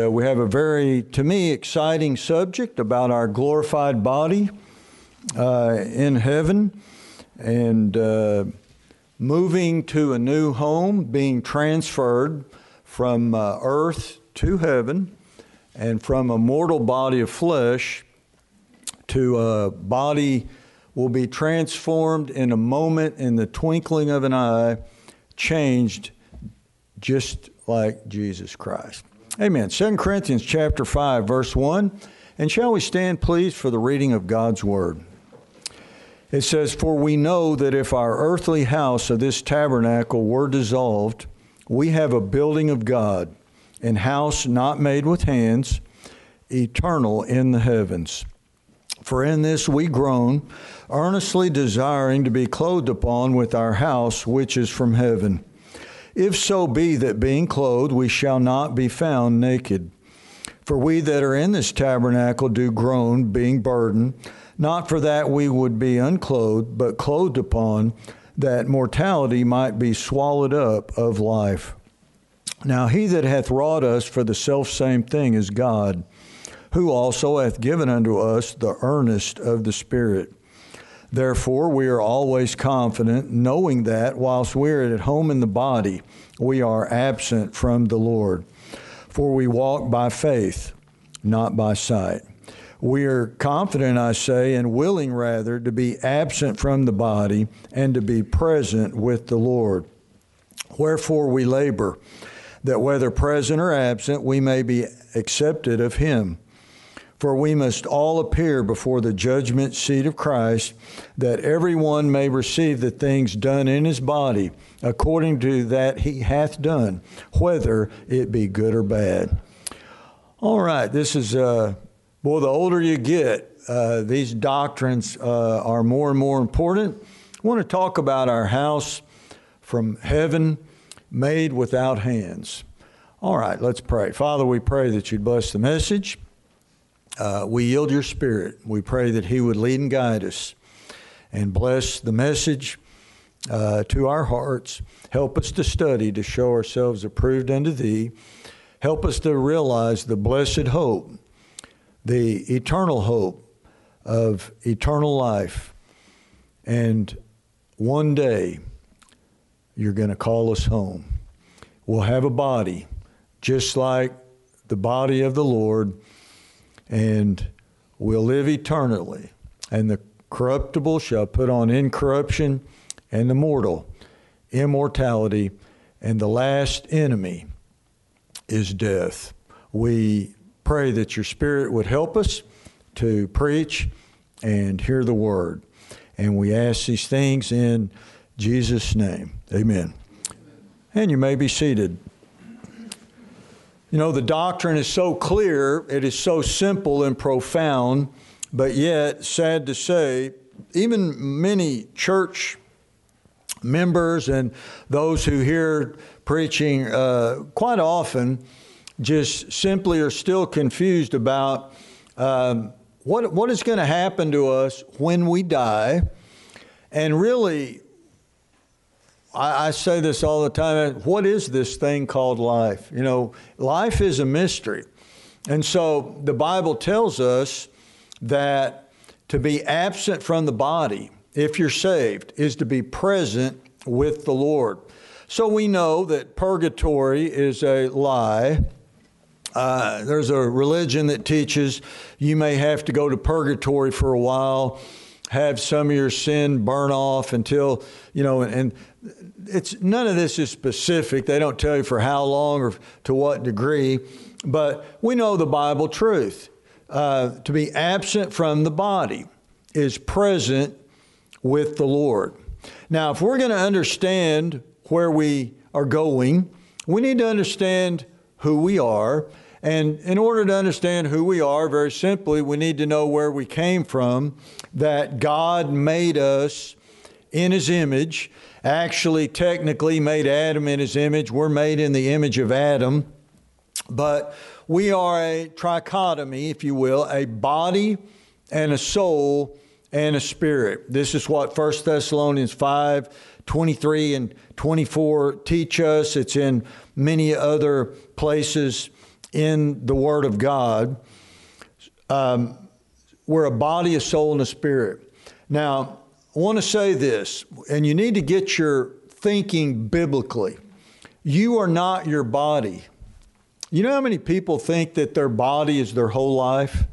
Uh, we have a very, to me, exciting subject about our glorified body uh, in heaven and uh, moving to a new home, being transferred from uh, earth to heaven and from a mortal body of flesh to a body will be transformed in a moment in the twinkling of an eye, changed just like Jesus Christ. Amen. 2 Corinthians chapter 5 verse 1. And shall we stand please for the reading of God's word? It says, For we know that if our earthly house of this tabernacle were dissolved, we have a building of God, an house not made with hands, eternal in the heavens. For in this we groan, earnestly desiring to be clothed upon with our house which is from heaven. If so be that being clothed we shall not be found naked. For we that are in this tabernacle do groan, being burdened, not for that we would be unclothed, but clothed upon, that mortality might be swallowed up of life. Now he that hath wrought us for the selfsame thing is God, who also hath given unto us the earnest of the Spirit. Therefore, we are always confident, knowing that whilst we are at home in the body, we are absent from the Lord. For we walk by faith, not by sight. We are confident, I say, and willing rather to be absent from the body and to be present with the Lord. Wherefore we labor, that whether present or absent, we may be accepted of Him. For we must all appear before the judgment seat of Christ, that everyone may receive the things done in his body according to that he hath done, whether it be good or bad. All right, this is, uh, boy, the older you get, uh, these doctrines uh, are more and more important. I want to talk about our house from heaven made without hands. All right, let's pray. Father, we pray that you'd bless the message. Uh, we yield your spirit. We pray that He would lead and guide us and bless the message uh, to our hearts. Help us to study to show ourselves approved unto Thee. Help us to realize the blessed hope, the eternal hope of eternal life. And one day, you're going to call us home. We'll have a body just like the body of the Lord and will live eternally. And the corruptible shall put on incorruption, and the mortal immortality, and the last enemy is death. We pray that your Spirit would help us to preach and hear the word. And we ask these things in Jesus' name. Amen. And you may be seated. You know, the doctrine is so clear, it is so simple and profound, but yet, sad to say, even many church members and those who hear preaching uh, quite often just simply are still confused about um, what, what is going to happen to us when we die. And really, I, I, say this all the time. What is this thing called life? You know, life is a mystery. And so the Bible tells us that to be absent from the body, if you're saved, is to be present with the Lord. So we know that purgatory is a lie. Uh, there's a religion that teaches you may have to go to purgatory for a while, have some of your sin burn off until, you know, and it's none of this is specific. They don't tell you for how long or to what degree, but we know the Bible truth. Uh, to be absent from the body is present with the Lord. Now, if we're going to understand where we are going, we need to understand who we are. And in order to understand who we are, very simply, we need to know where we came from, that God made us in His image actually technically made Adam in his image. We're made in the image of Adam. But we are a trichotomy, if you will, a body and a soul and a spirit. This is what 1 Thessalonians 5 23 and 24 teach us. It's in many other places in the Word of God. Um, we're a body, a soul, and a spirit. Now, I want to say this, and you need to get your thinking biblically. You are not your body. You know how many people think that their body is their whole life?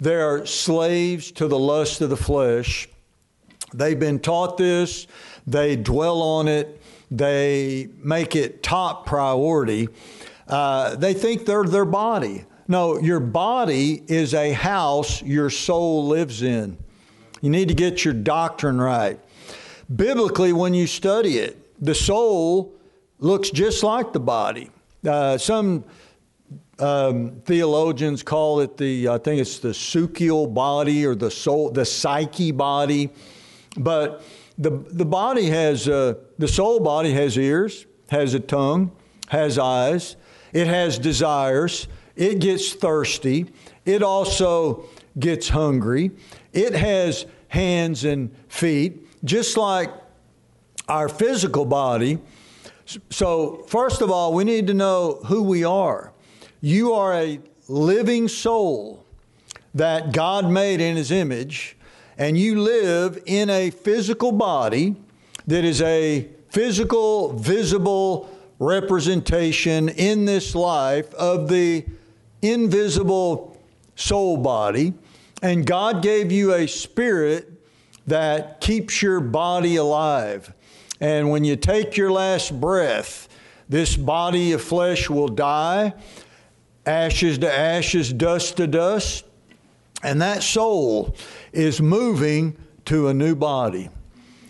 They are slaves to the lust of the flesh. They've been taught this, they dwell on it, they make it top priority. Uh, they think they're their body. No, your body is a house your soul lives in. You need to get your doctrine right. Biblically, when you study it, the soul looks just like the body. Uh, some um, theologians call it the, I think it's the sukial body or the soul, the psyche body. But the, the body has, uh, the soul body has ears, has a tongue, has eyes, it has desires, it gets thirsty, it also gets hungry, it has hands and feet, just like our physical body. So, first of all, we need to know who we are. You are a living soul that God made in His image, and you live in a physical body that is a physical, visible representation in this life of the invisible soul body. And God gave you a spirit that keeps your body alive. And when you take your last breath, this body of flesh will die, ashes to ashes, dust to dust, and that soul is moving to a new body.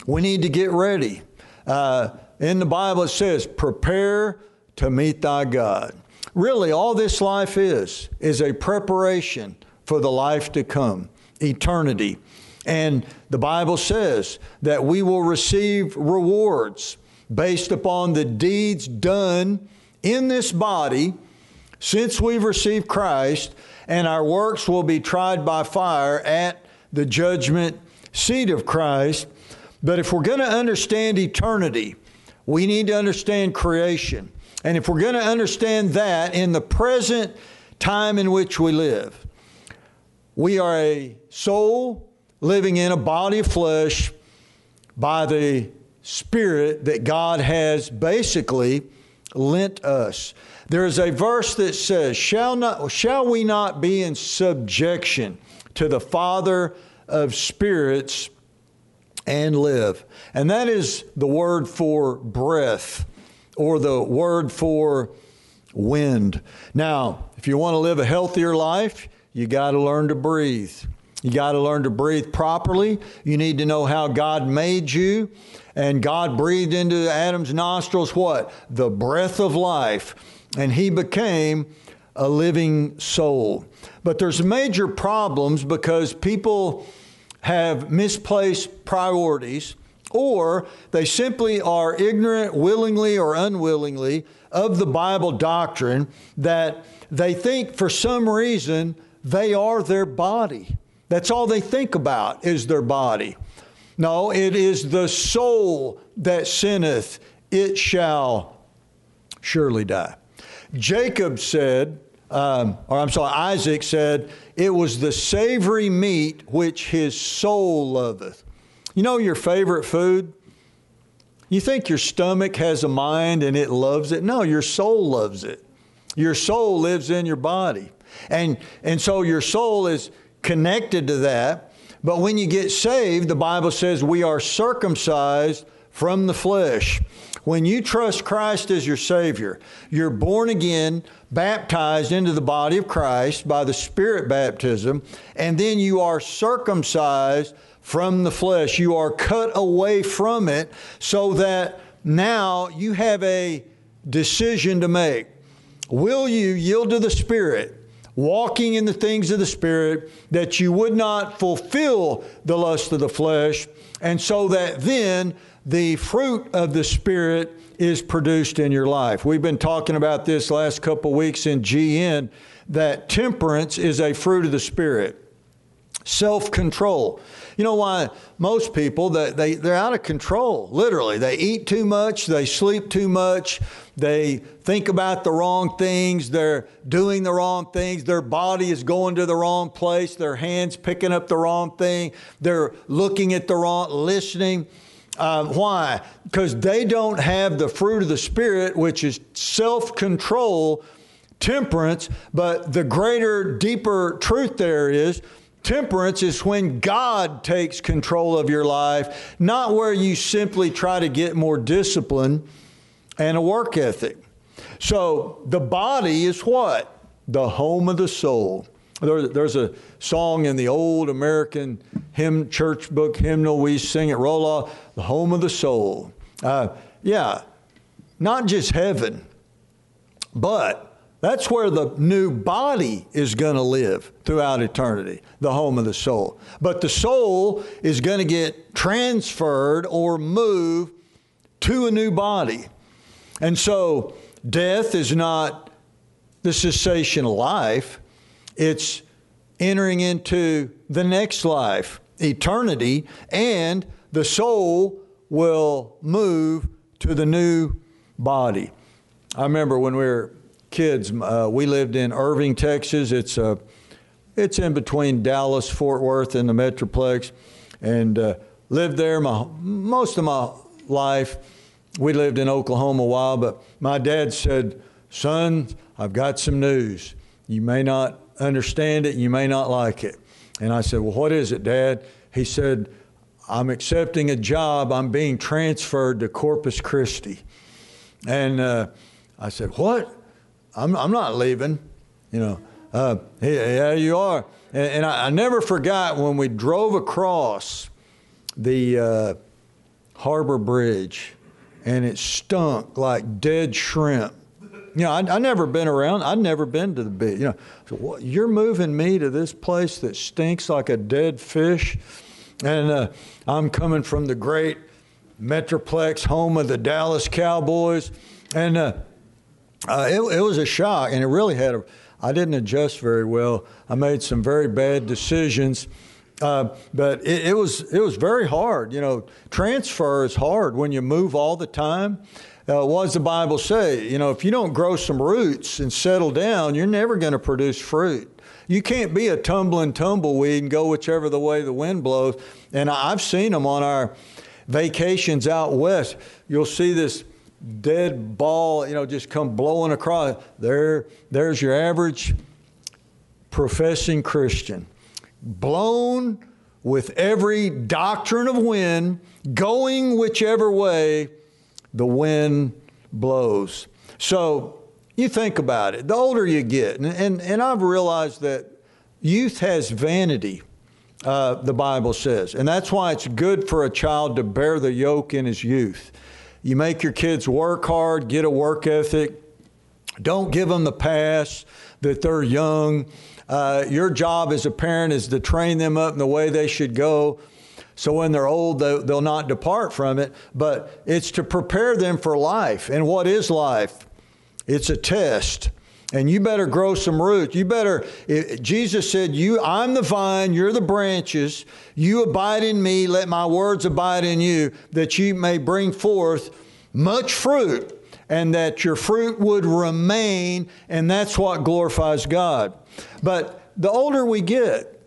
We need to get ready. Uh, in the Bible, it says, prepare to meet thy God. Really, all this life is, is a preparation for the life to come, eternity. And the Bible says that we will receive rewards based upon the deeds done in this body since we've received Christ, and our works will be tried by fire at the judgment seat of Christ. But if we're going to understand eternity, we need to understand creation. And if we're going to understand that in the present time in which we live, we are a soul living in a body of flesh by the Spirit that God has basically lent us. There is a verse that says, Shall, not, shall we not be in subjection to the Father of spirits and live? And that is the word for breath or the word for wind. Now, if you want to live a healthier life, you got to learn to breathe. You got to learn to breathe properly. You need to know how God made you. And God breathed into Adam's nostrils what? The breath of life. And he became a living soul. But there's major problems because people have misplaced priorities or they simply are ignorant, willingly or unwillingly, of the Bible doctrine that they think for some reason they are their body. That's all they think about is their body. No, it is the soul that sinneth, it shall surely die. Jacob said, um, or I'm sorry, Isaac said, it was the savory meat which his soul loveth. You know your favorite food? You think your stomach has a mind and it loves it? No, your soul loves it. Your soul lives in your body. And, and so your soul is connected to that. But when you get saved, the Bible says we are circumcised from the flesh. When you trust Christ as your Savior, you're born again, baptized into the body of Christ by the Spirit baptism, and then you are circumcised from the flesh. You are cut away from it so that now you have a decision to make. Will you yield to the Spirit? walking in the things of the Spirit, that you would not fulfill the lust of the flesh, and so that then the fruit of the Spirit is produced in your life. We've been talking about this last couple weeks in GN that temperance is a fruit of the Spirit. self control. You know why most people they, they they're out of control. Literally, they eat too much, they sleep too much, they think about the wrong things, they're doing the wrong things, their body is going to the wrong place, their hands picking up the wrong thing, they're looking at the wrong, listening. Uh, why? Because they don't have the fruit of the Spirit, which is self control, temperance. But the greater, deeper truth there is Temperance is when God takes control of your life, not where you simply try to get more discipline and a work ethic. So the body is what? The home of the soul. There, there's a song in the old American hymn church book hymnal we sing at Roll Off, the home of the soul. Uh, yeah, not just heaven, but that's where the new body is going to live throughout eternity, the home of the soul. But the soul is going to get transferred or moved to a new body. And so death is not the cessation of life, it's entering into the next life, eternity, and the soul will move to the new body. I remember when we were kids. Uh, we lived in Irving, Texas. It's uh, it's in between Dallas, Fort Worth, and the Metroplex, and uh, lived there my most of my life. We lived in Oklahoma a while, but my dad said, "Son, I've got some news. You may not understand it, you may not like it." And I said, "Well, what is it, Dad?" He said, "I'm accepting a job. I'm being transferred to Corpus Christi." And uh, I said, "What?" I'm, I'm not leaving, you know. Uh, yeah, you are. And, and I, I, never forgot when we drove across the uh, harbor bridge and it stunk like dead shrimp. You know, I, I never been around. I'd never been to the beach. You know, so what, you're moving me to this place that stinks like a dead fish, and uh, I'm coming from the great Metroplex, home of the Dallas Cowboys, and uh, uh, it, it, was a shock, and it really had a. I didn't adjust very well. I made some very bad decisions, uh, but it, it, was it was very hard. You know, transfer is hard when you move all the time. Uh, what does the Bible say? You know, if you don't grow some roots and settle down, you're never going to produce fruit. You can't be a tumbling tumbleweed and go whichever the way the wind blows. And I've seen them on our vacations out west. You'll see this dead ball, you know, just come blowing across. There, there's your average professing Christian, blown with every doctrine of wind, going whichever way the wind blows. So you think about it. The older you get, and, and, and I've realized that youth has vanity. Uh, the Bible says. And that's why it's good for a child to bear the yoke in his youth. You make your kids work hard, get a work ethic. Don't give them the pass that they're young. Uh, your job as a parent is to train them up in the way they should go. So when they're old, they'll not depart from it. But it's to prepare them for life. And what is life? It's a test. And you better grow some roots. You better, Jesus said, you, I'm the vine, you're the branches. You abide in me, let my words abide in you, that you may bring forth much fruit, and that your fruit would remain, and that's what glorifies God. But the older we get,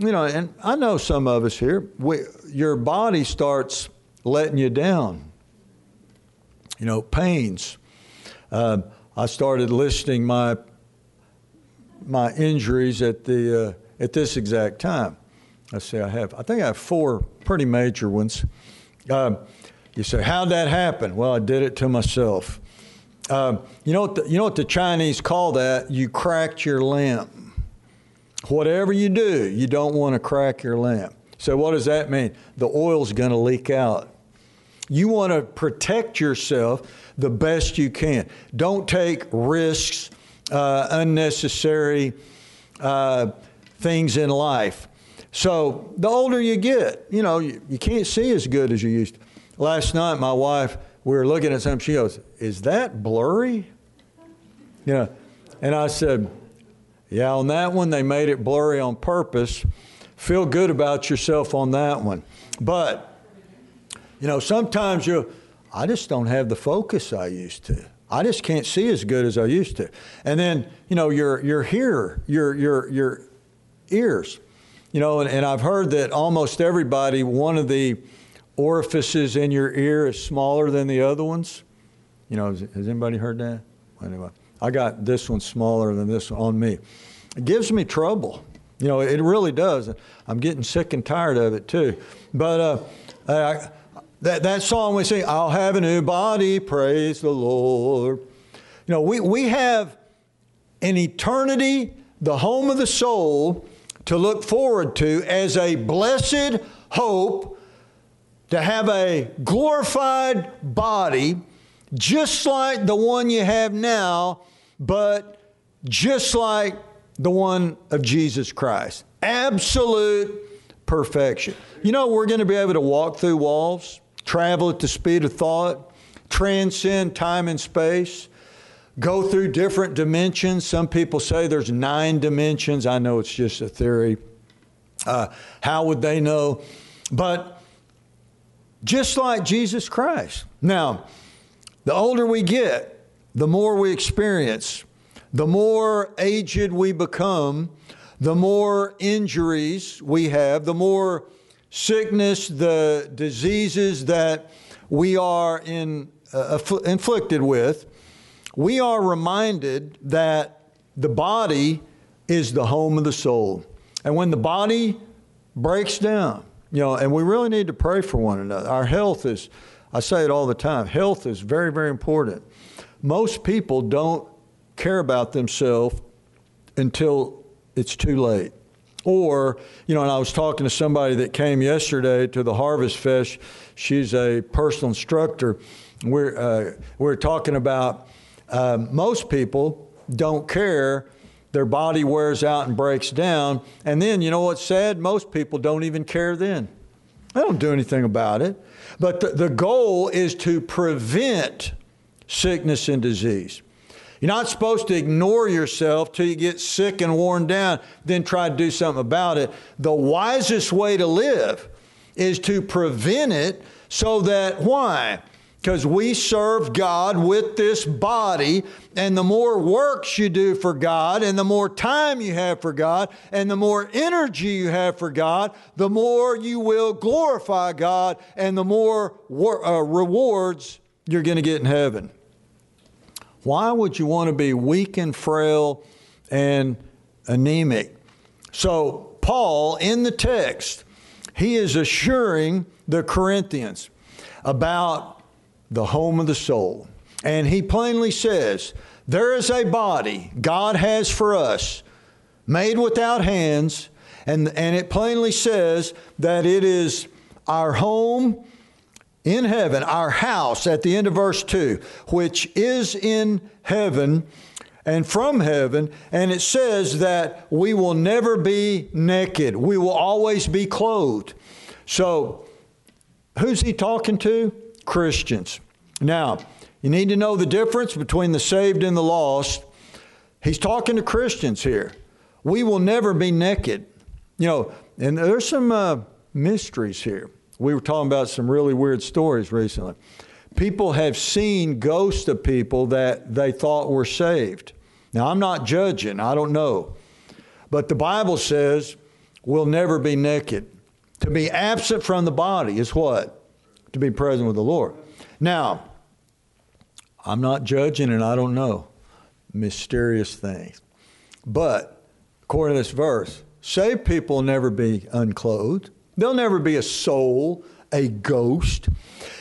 you know, and I know some of us here, we, your body starts letting you down. You know, pains. Uh, I started listing my my injuries at the uh, at this exact time. I say I have I think I have four pretty major ones. Uh, you say, how'd that happen? Well, I did it to myself. Uh, you know what the, you know what the Chinese call that? You cracked your lamp. Whatever you do, you don't want to crack your lamp. So what does that mean? The oil's going to leak out. You want to protect yourself the best you can. Don't take risks, uh, unnecessary uh, things in life. So the older you get, you know, you, you can't see as good as you used to. Last night, my wife, we were looking at something. She goes, Is that blurry? You know, and I said, Yeah, on that one, they made it blurry on purpose feel good about yourself on that one. But, you know, sometimes you, I just don't have the focus I used to. I just can't see as good as I used to. And then, you know, your your hearer, your your your ears. You know, and, and I've heard that almost everybody, one of the orifices in your ear is smaller than the other ones. You know, has, has anybody heard that? Anyway, I got this one smaller than this one on me. It gives me trouble. You know, it really does. I'm getting sick and tired of it too. But uh, I, that, that song we sing, I'll have a new body, praise the Lord. You know, we, we have an eternity, the home of the soul, to look forward to as a blessed hope to have a glorified body just like the one you have now, but just like the one of Jesus Christ. Absolute perfection. You know, we're going to be able to walk through walls travel at the speed of thought, transcend time and space, go through different dimensions. Some people say there's nine dimensions. I know it's just a theory. Uh, how would they know? But just like Jesus Christ. Now, the older we get, the more we experience, the more aged we become, the more injuries we have, the more sickness, the diseases that we are in, uh, inflicted with, we are reminded that the body is the home of the soul. And when the body breaks down, you know, and we really need to pray for one another. Our health is, I say it all the time, health is very, very important. Most people don't care about themselves until it's too late. Or, you know, and I was talking to somebody that came yesterday to the Harvest Fest. She's a personal instructor. We're, uh, we're talking about uh, most people don't care. Their body wears out and breaks down. And then, you know what's sad? Most people don't even care then. They don't do anything about it. But the, the goal is to prevent sickness and disease. You're not supposed to ignore yourself till you get sick and worn down, then try to do something about it. The wisest way to live is to prevent it so that, why? Because we serve God with this body, and the more works you do for God, and the more time you have for God, and the more energy you have for God, the more you will glorify God, and the more uh, rewards you're going to get in heaven. Why would you want to be weak and frail and anemic? So, Paul, in the text, he is assuring the Corinthians about the home of the soul. And he plainly says, There is a body God has for us, made without hands, and, and it plainly says that it is our home in heaven, our house at the end of verse 2, which is in heaven and from heaven. And it says that we will never be naked, we will always be clothed. So, who's he talking to? Christians. Now, you need to know the difference between the saved and the lost. He's talking to Christians here. We will never be naked. You know, and there's some uh, mysteries here. We were talking about some really weird stories recently. People have seen ghosts of people that they thought were saved. Now, I'm not judging, I don't know. But the Bible says we'll never be naked. To be absent from the body is what? To be present with the Lord. Now, I'm not judging and I don't know mysterious things. But according to this verse, saved people will never be unclothed. There'll never be a soul, a ghost.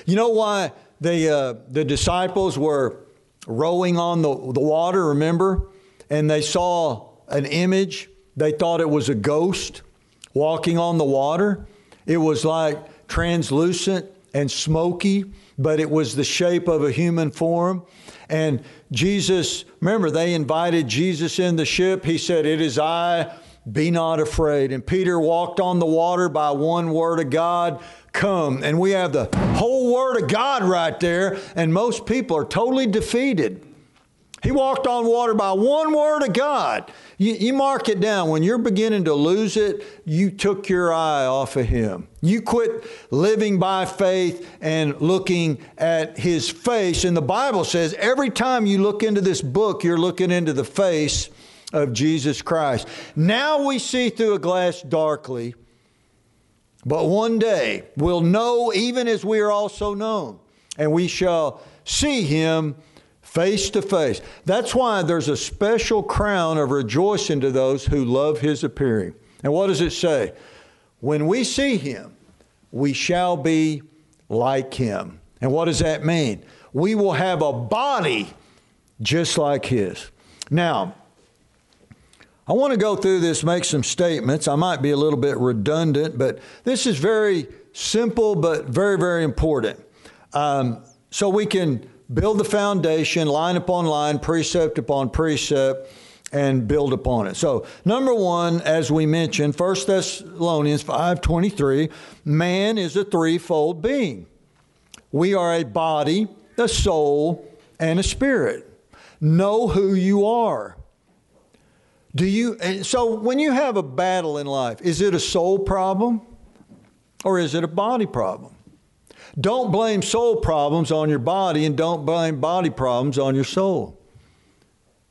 You know why the, uh, the disciples were rowing on the, the water, remember? And they saw an image. They thought it was a ghost walking on the water. It was like translucent and smoky, but it was the shape of a human form. And Jesus, remember, they invited Jesus in the ship. He said, It is I be not afraid. And Peter walked on the water by one word of God, come. And we have the whole word of God right there, and most people are totally defeated. He walked on water by one word of God. You, you, mark it down. When you're beginning to lose it, you took your eye off of Him. You quit living by faith and looking at His face. And the Bible says every time you look into this book, you're looking into the face of Jesus Christ. Now we see through a glass darkly, but one day we'll know even as we are also known, and we shall see Him face to face. That's why there's a special crown of rejoicing to those who love his appearing. And what does it say? When we see him, we shall be like him. And what does that mean? We will have a body just like his. Now, I want to go through this, make some statements. I might be a little bit redundant, but this is very simple, but very, very important. Um, so we can build the foundation line upon line, precept upon precept, and build upon it. So, number one, as we mentioned, 1 Thessalonians 5.23, man is a threefold being. We are a body, a soul, and a spirit. Know who you are. Do you so when you have a battle in life, is it a soul problem or is it a body problem? Don't blame soul problems on your body and don't blame body problems on your soul.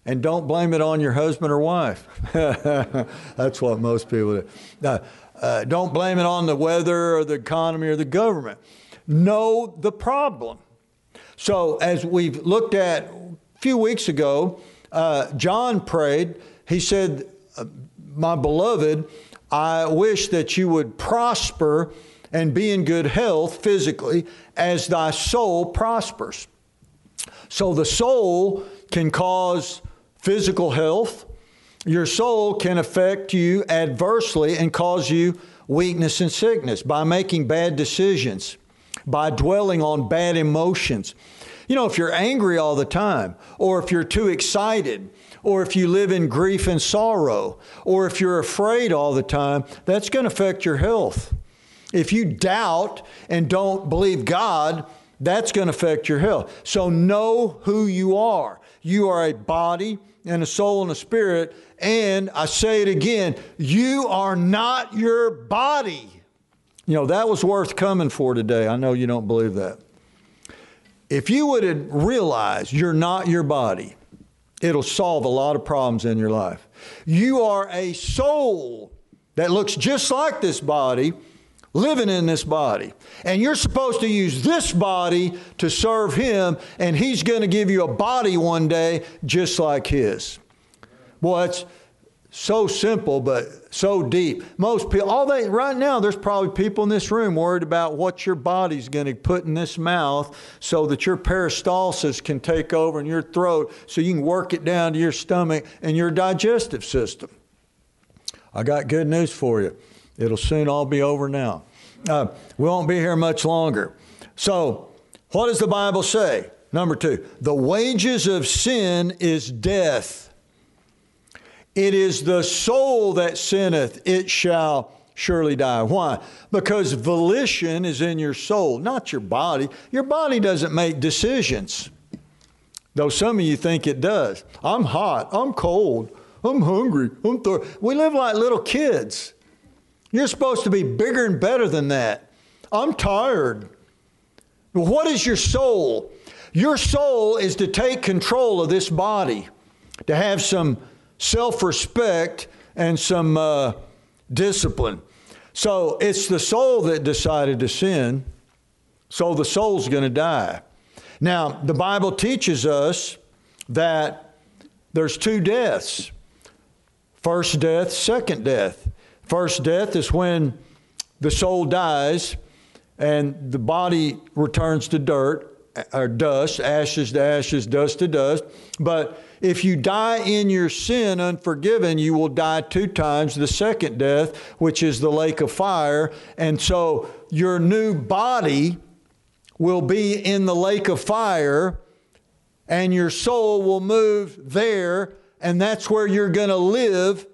And don't blame it on your husband or wife. That's what most people do. Uh, uh, don't blame it on the weather or the economy or the government. Know the problem. So, as we've looked at a few weeks ago, uh, John prayed. He said, uh, My beloved, I wish that you would prosper and be in good health physically as thy soul prospers. So the soul can cause physical health. Your soul can affect you adversely and cause you weakness and sickness by making bad decisions, by dwelling on bad emotions. You know, if you're angry all the time, or if you're too excited, or if you live in grief and sorrow, or if you're afraid all the time, that's going to affect your health. If you doubt and don't believe God, that's going to affect your health. So know who you are. You are a body and a soul and a spirit. And I say it again, you are not your body. You know, that was worth coming for today. I know you don't believe that. If you would realize you're not your body, it'll solve a lot of problems in your life. You are a soul that looks just like this body living in this body. And you're supposed to use this body to serve Him, and He's going to give you a body one day just like His. Boy, it's so simple, but so deep. Most people, all they, right now, there's probably people in this room worried about what your body's going to put in this mouth so that your peristalsis can take over in your throat so you can work it down to your stomach and your digestive system. I got good news for you. It'll soon all be over now. Uh, we won't be here much longer. So, what does the Bible say? Number two, the wages of sin is death. It is the soul that sinneth, it shall surely die. Why? Because volition is in your soul, not your body. Your body doesn't make decisions, though some of you think it does. I'm hot, I'm cold, I'm hungry, I'm thirsty. We live like little kids. You're supposed to be bigger and better than that. I'm tired. What is your soul? Your soul is to take control of this body, to have some self respect and some uh, discipline. So it's the soul that decided to sin, so the soul's going to die. Now, the Bible teaches us that there's two deaths first death, second death. First death is when the soul dies and the body returns to dirt or dust, ashes to ashes, dust to dust. But if you die in your sin unforgiven, you will die two times the second death, which is the lake of fire. And so your new body will be in the lake of fire, and your soul will move there, and that's where you're going to live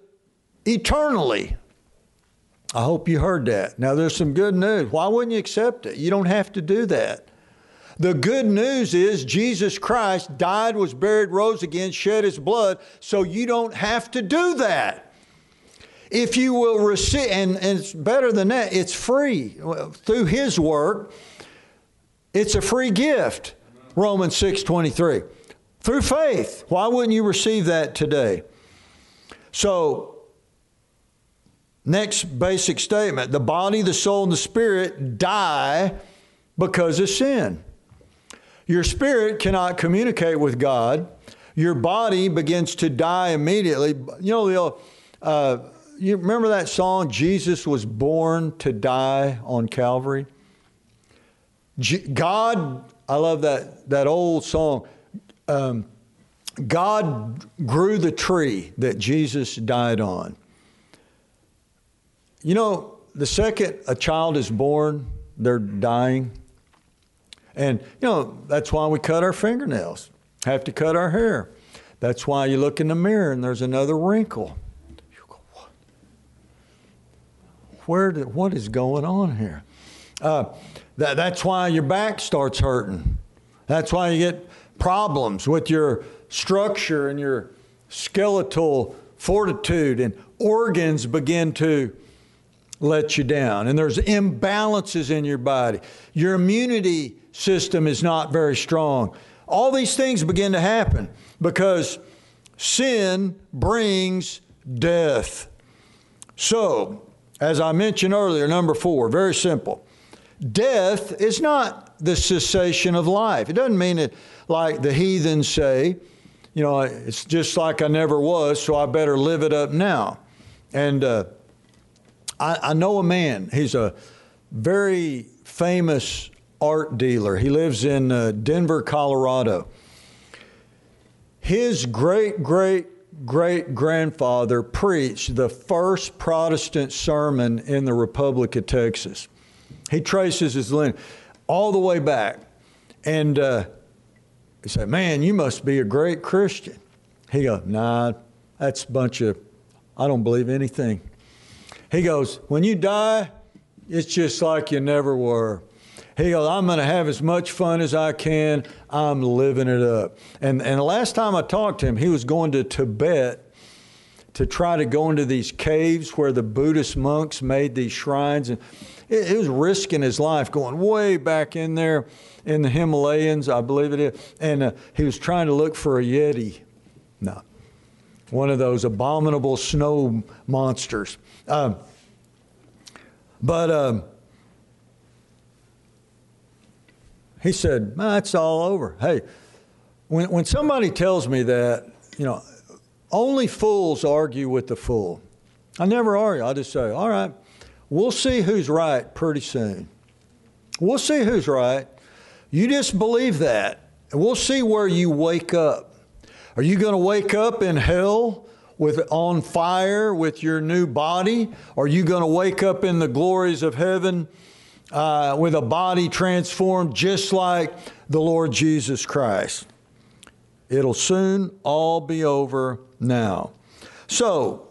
eternally. I hope you heard that. Now, there's some good news. Why wouldn't you accept it? You don't have to do that. The good news is Jesus Christ died, was buried, rose again, shed his blood, so you don't have to do that. If you will receive, and, and it's better than that, it's free through his work. It's a free gift. Romans 6 23. Through faith. Why wouldn't you receive that today? So, next basic statement the body, the soul, and the spirit die because of sin. Your spirit cannot communicate with God. Your body begins to die immediately. You know, uh, you remember that song, Jesus was born to die on Calvary? God, I love that, that old song. Um, God grew the tree that Jesus died on. You know, the second a child is born, they're dying. And, you know, that's why we cut our fingernails, have to cut our hair. That's why you look in the mirror and there's another wrinkle. You go, what? Where did, what is going on here? Uh, that, that's why your back starts hurting. That's why you get problems with your structure and your skeletal fortitude, and organs begin to let you down. And there's imbalances in your body. Your immunity system is not very strong. All these things begin to happen because sin brings death. So, as I mentioned earlier, number four, very simple. Death is not the cessation of life. It doesn't mean it like the heathens say, you know, it's just like I never was, so I better live it up now. And uh, I, I know a man, he's a very famous art dealer. He lives in uh, Denver, Colorado. His great great great grandfather preached the first Protestant sermon in the Republic of Texas. He traces his lineage all the way back. And uh, he said, Man, you must be a great Christian. He goes, Nah, that's a bunch of, I don't believe anything. He goes, When you die, it's just like you never were. He goes, I'm going to have as much fun as I can. I'm living it up. And, and the last time I talked to him, he was going to Tibet to try to go into these caves where the Buddhist monks made these shrines. And he was risking his life going way back in there in the Himalayas, I believe it is. And uh, he was trying to look for a Yeti. No. One of those abominable snow monsters. Um, but um, he said, That's all over. Hey, when, when somebody tells me that, you know, only fools argue with the fool. I never argue. I just say, All right, we'll see who's right pretty soon. We'll see who's right. You just believe that. And we'll see where you wake up. Are you going to wake up in hell with on fire with your new body? Are you going to wake up in the glories of heaven? Uh, with a body transformed just like the Lord Jesus Christ. It'll soon all be over now. So,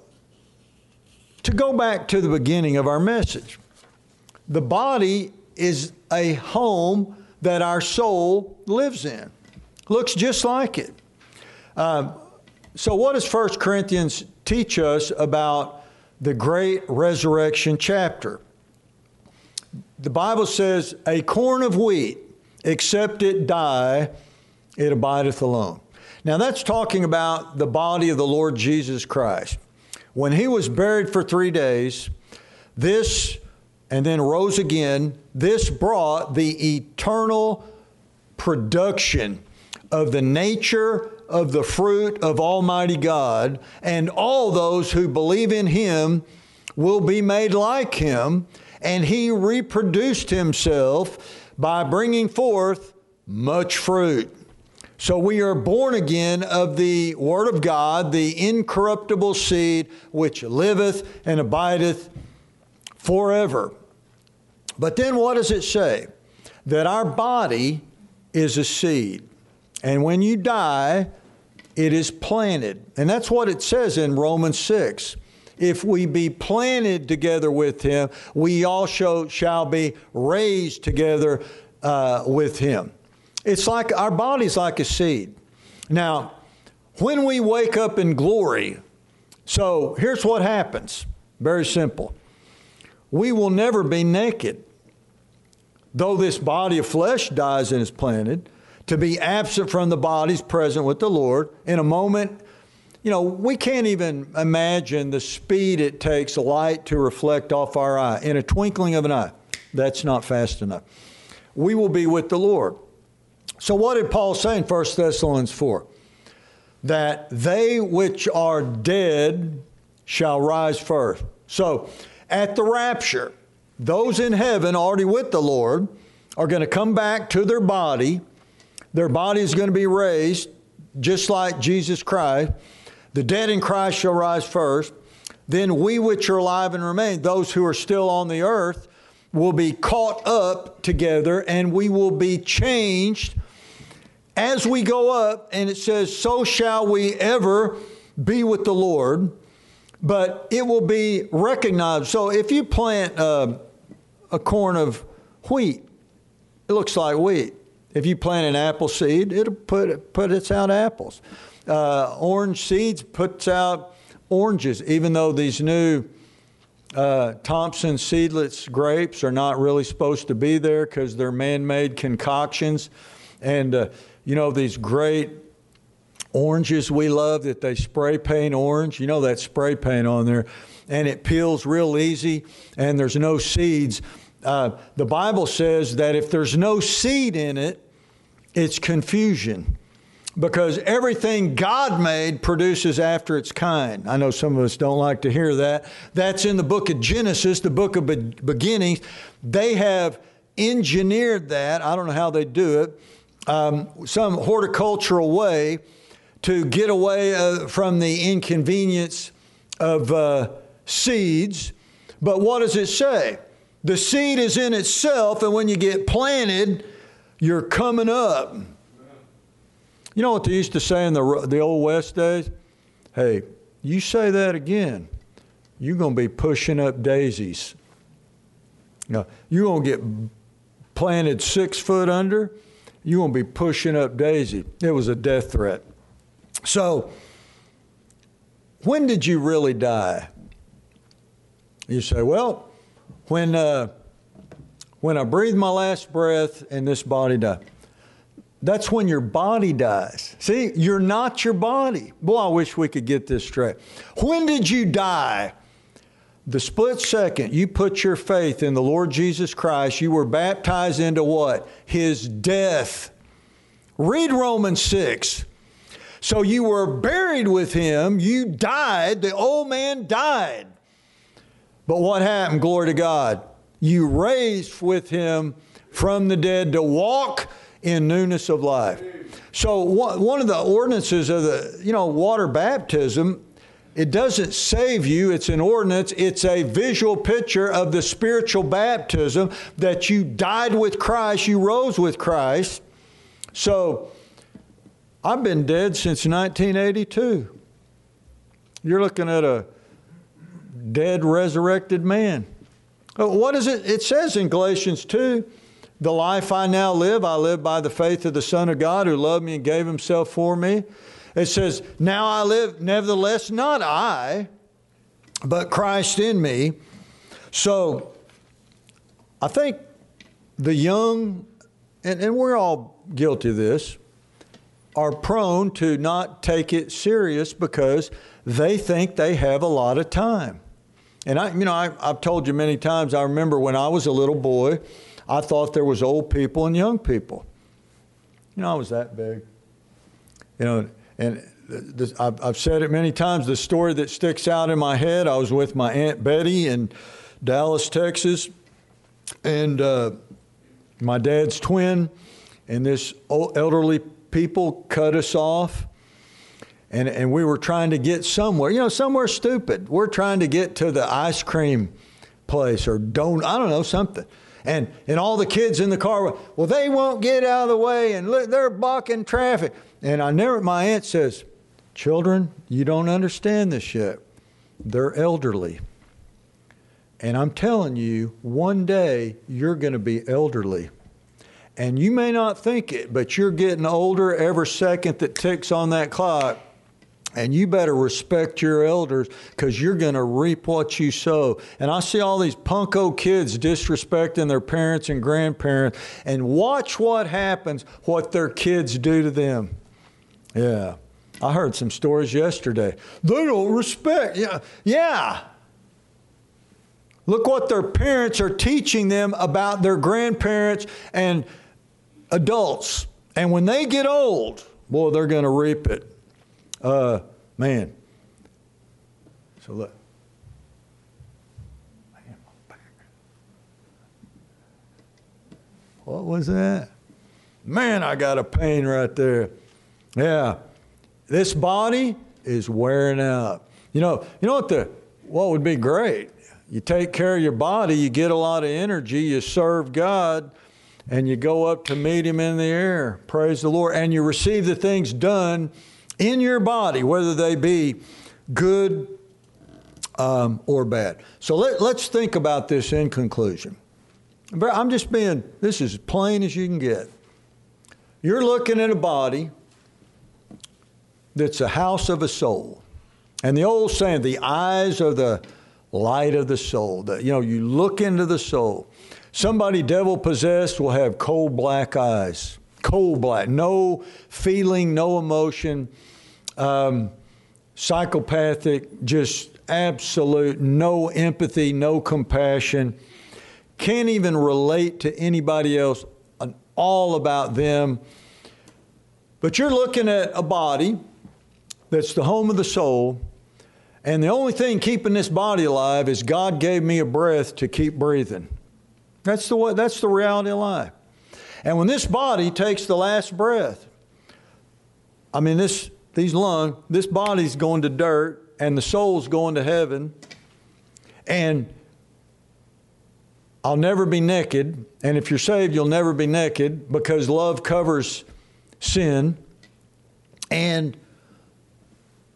to go back to the beginning of our message, the body is a home that our soul lives in. Looks just like it. Um, so, what does 1 Corinthians teach us about the great resurrection chapter? The Bible says, a corn of wheat, except it die, it abideth alone. Now that's talking about the body of the Lord Jesus Christ. When he was buried for three days, this, and then rose again, this brought the eternal production of the nature of the fruit of Almighty God, and all those who believe in him will be made like him and he reproduced himself by bringing forth much fruit. So we are born again of the Word of God, the incorruptible seed which liveth and abideth forever. But then what does it say? That our body is a seed. And when you die, it is planted. And that's what it says in Romans 6 if we be planted together with him, we also shall be raised together uh, with him. It's like our body's like a seed. Now, when we wake up in glory, so here's what happens very simple. We will never be naked. Though this body of flesh dies and is planted, to be absent from the bodies present with the Lord in a moment. You know, we can't even imagine the speed it takes light to reflect off our eye in a twinkling of an eye. That's not fast enough. We will be with the Lord. So, what did Paul say in 1 Thessalonians 4? That they which are dead shall rise first. So, at the rapture, those in heaven already with the Lord are going to come back to their body their body is going to be raised just like Jesus Christ. The dead in Christ shall rise first. Then we which are alive and remain, those who are still on the earth, will be caught up together and we will be changed as we go up. And it says, So shall we ever be with the Lord. But it will be recognized. So if you plant uh, a corn of wheat, it looks like wheat. If you plant an apple seed, it'll put put its out apples. Uh, orange seeds puts out oranges, even though these new uh, Thompson seedless grapes are not really supposed to be there because they're man-made concoctions, and uh, you know these great oranges we love that they spray paint orange. You know that spray paint on there, and it peels real easy, and there's no seeds. Uh, the Bible says that if there's no seed in it, it's confusion because everything God made produces after its kind. I know some of us don't like to hear that. That's in the book of Genesis, the book of be- beginnings. They have engineered that. I don't know how they do it. Um, some horticultural way to get away uh, from the inconvenience of uh, seeds. But what does it say? The seed is in itself, and when you get planted, you're coming up. You know what they used to say in the, the Old West days? Hey, you say that again, you're going to be pushing up daisies. Now, you're going to get planted six foot under, you're going to be pushing up daisy. It was a death threat. So, when did you really die? You say, well, when. Uh, when I breathed my last breath and this body dies. That's when your body dies. See, you're not your body. Boy, I wish we could get this straight. When did you die? The split second you put your faith in the Lord Jesus Christ, you were baptized into what? His death. Read Romans 6. So you were buried with him, you died, the old man died. But what happened? Glory to God you raised with him from the dead to walk in newness of life. So one of the ordinances of the, you know, water baptism, it doesn't save you, it's an ordinance, it's a visual picture of the spiritual baptism that you died with Christ, you rose with Christ. So I've been dead since 1982. You're looking at a dead resurrected man. Uh, what is it? It says in Galatians 2 The life I now live, I live by the faith of the Son of God who loved me and gave himself for me. It says, Now I live, nevertheless, not I, but Christ in me. So I think the young, and, and we're all guilty of this, are prone to not take it serious because they think they have a lot of time. And I, you know, I, I've told you many times. I remember when I was a little boy, I thought there was old people and young people. You know, I was that big. You know, and this, I've, I've said it many times. The story that sticks out in my head. I was with my aunt Betty in Dallas, Texas, and uh, my dad's twin, and this elderly people cut us off and, and we were trying to get somewhere, you know, somewhere stupid. We're trying to get to the ice cream place or don't, I don't know, something. And, and all the kids in the car well, they won't get out of the way and look, they're blocking traffic. And I never, my aunt says, children, you don't understand this yet. They're elderly. And I'm telling you, one day you're going to be elderly. And you may not think it, but you're getting older every second that ticks on that clock. And you better respect your elders because you're going to reap what you sow. And I see all these punko kids disrespecting their parents and grandparents. And watch what happens, what their kids do to them. Yeah. I heard some stories yesterday. They don't respect. Yeah. Yeah. Look what their parents are teaching them about their grandparents and adults. And when they get old, boy, they're going to reap it. Uh, man. So look. What was that? Man, I got a pain right there. Yeah. This body is wearing out. You know, you know what the what would be great? You take care of your body, you get a lot of energy, you serve God, and you go up to meet him in the air. Praise the Lord. And you receive the things done in your body, whether they be good um, or bad. So let, let's think about this in conclusion. I'm just being, this is as plain as you can get. You're looking at a body that's a house of a soul. And the old saying, the eyes are the light of the soul. That, you know, you look into the soul. Somebody devil possessed will have cold black eyes. Cold black. No feeling, no emotion um, psychopathic, just absolute, no empathy, no compassion, can't even relate to anybody else, all about them. But you're looking at a body that's the home of the soul, and the only thing keeping this body alive is God gave me a breath to keep breathing. That's the, that's the reality of life. And when this body takes the last breath, I mean, this these lungs, this body's going to dirt and the soul's going to heaven. And I'll never be naked. And if you're saved, you'll never be naked because love covers sin. And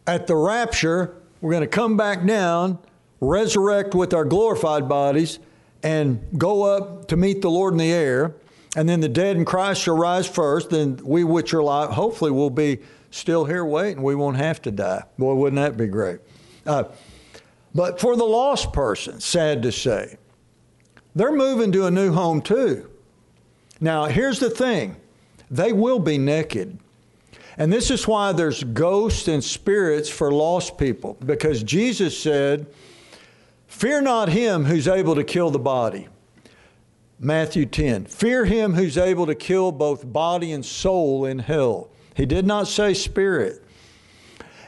at the rapture, we're going to come back down, resurrect with our glorified bodies, and go up to meet the Lord in the air. And then the dead in Christ shall rise first. Then we which are alive, hopefully, will be still here waiting. We won't have to die. Boy, wouldn't that be great? Uh, but for the lost person, sad to say, they're moving to a new home too. Now, here's the thing they will be naked. And this is why there's ghosts and spirits for lost people, because Jesus said, Fear not him who's able to kill the body. Matthew 10. Fear him who's able to kill both body and soul in hell. He did not say spirit.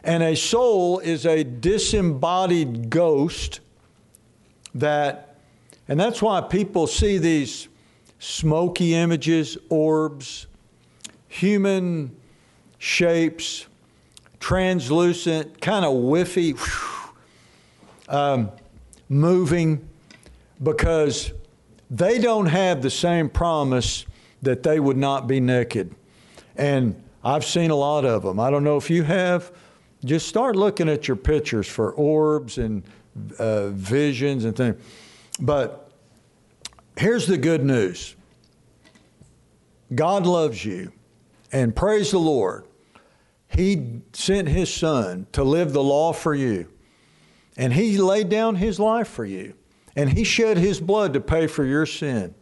And a soul is a disembodied ghost that, and that's why people see these smoky images, orbs, human shapes, translucent, kind of whiffy, um, moving, because they don't have the same promise that they would not be naked. And I've seen a lot of them. I don't know if you have. Just start looking at your pictures for orbs and uh, visions and things. But here's the good news God loves you, and praise the Lord. He sent His Son to live the law for you, and He laid down His life for you, and He shed His blood to pay for your sin.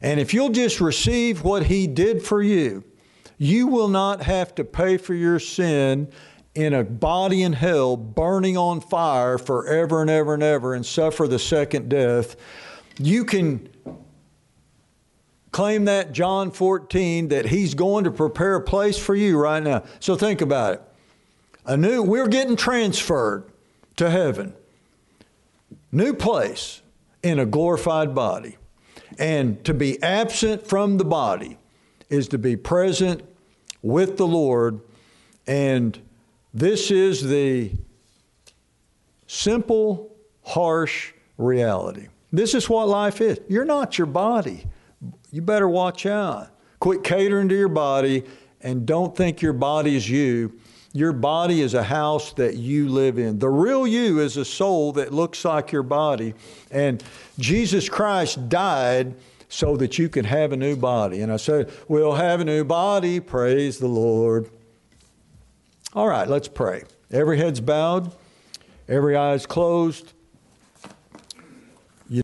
And if you'll just receive what He did for you, you will not have to pay for your sin in a body in hell, burning on fire forever and ever and ever, and suffer the second death. You can claim that John 14 that he's going to prepare a place for you right now. So think about it. A new we're getting transferred to heaven. New place in a glorified body. And to be absent from the body is to be present with the Lord. And this is the simple, harsh reality. This is what life is. You're not your body. You better watch out. Quit catering to your body and don't think your body is you. Your body is a house that you live in. The real you is a soul that looks like your body. And Jesus Christ died so that you can have a new body. And I said, We'll have a new body. Praise the Lord. All right, let's pray. Every head's bowed, every eye's closed.